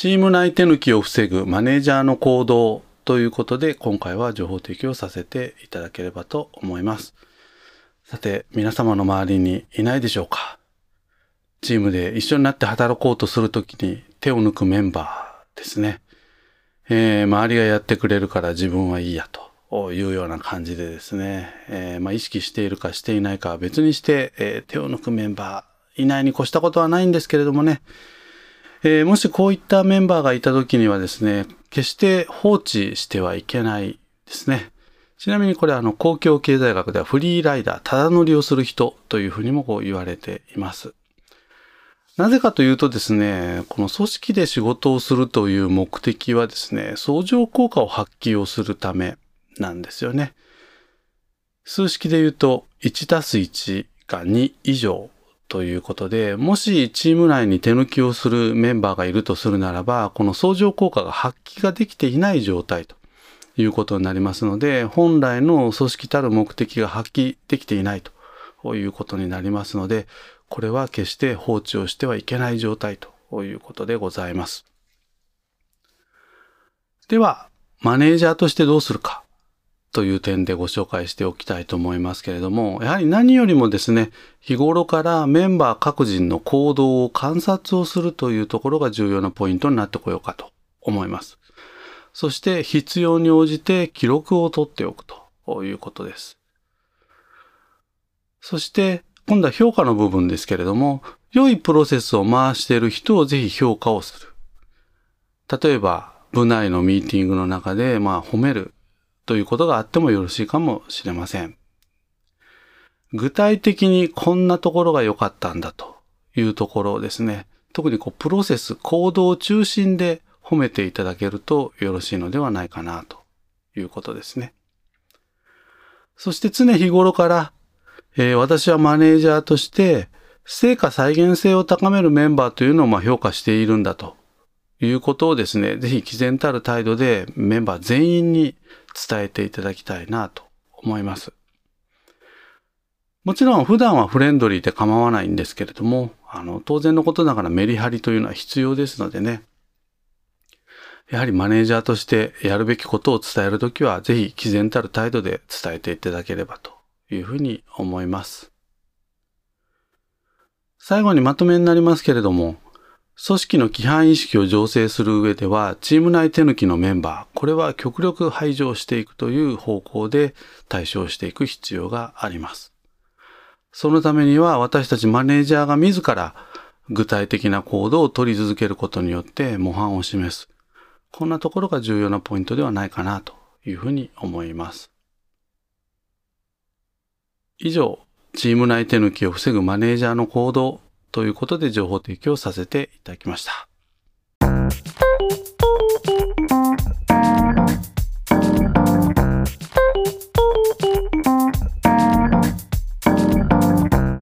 チーム内手抜きを防ぐマネージャーの行動ということで今回は情報提供させていただければと思います。さて、皆様の周りにいないでしょうか？チームで一緒になって働こうとするときに手を抜くメンバーですね。えー、周りがやってくれるから自分はいいやというような感じでですね、えー、まあ、意識しているかしていないかは別にして、えー、手を抜くメンバーいないに越したことはないんですけれどもね、えもしこういったメンバーがいた時にはですね、決して放置してはいけないですね。ちなみにこれあの公共経済学ではフリーライダー、ただ乗りをする人というふうにもこう言われています。なぜかというとですね、この組織で仕事をするという目的はですね、相乗効果を発揮をするためなんですよね。数式で言うと、1たす1が2以上ということで、もしチーム内に手抜きをするメンバーがいるとするならば、この相乗効果が発揮ができていない状態ということになりますので、本来の組織たる目的が発揮できていないということになりますので、これは決して放置をしてはいけない状態ということでございます。では、マネージャーとしてどうするかという点でご紹介しておきたいと思いますけれども、やはり何よりもですね、日頃からメンバー各人の行動を観察をするというところが重要なポイントになってこようかと思います。そして必要に応じて記録を取っておくということです。そして今度は評価の部分ですけれども、良いプロセスを回している人をぜひ評価をする。例えば、部内のミーティングの中で、まあ、褒めるということがあってもよろしいかもしれません。具体的にこんなところが良かったんだというところをですね、特にこうプロセス、行動を中心で褒めていただけるとよろしいのではないかなということですね。そして常日頃からえー、私はマネージャーとして、成果再現性を高めるメンバーというのをま評価しているんだということをですね、ぜひ毅然たる態度でメンバー全員に伝えていただきたいなと思います。もちろん普段はフレンドリーで構わないんですけれども、あの、当然のことながらメリハリというのは必要ですのでね、やはりマネージャーとしてやるべきことを伝えるときは、ぜひ毅然たる態度で伝えていただければというふうに思います。最後にまとめになりますけれども、組織の規範意識を醸成する上では、チーム内手抜きのメンバー、これは極力排除していくという方向で対処していく必要があります。そのためには私たちマネージャーが自ら具体的な行動を取り続けることによって模範を示す。こんなところが重要なポイントではないかなというふうに思います。以上、チーム内手抜きを防ぐマネージャーの行動ということで情報提供させていただきました。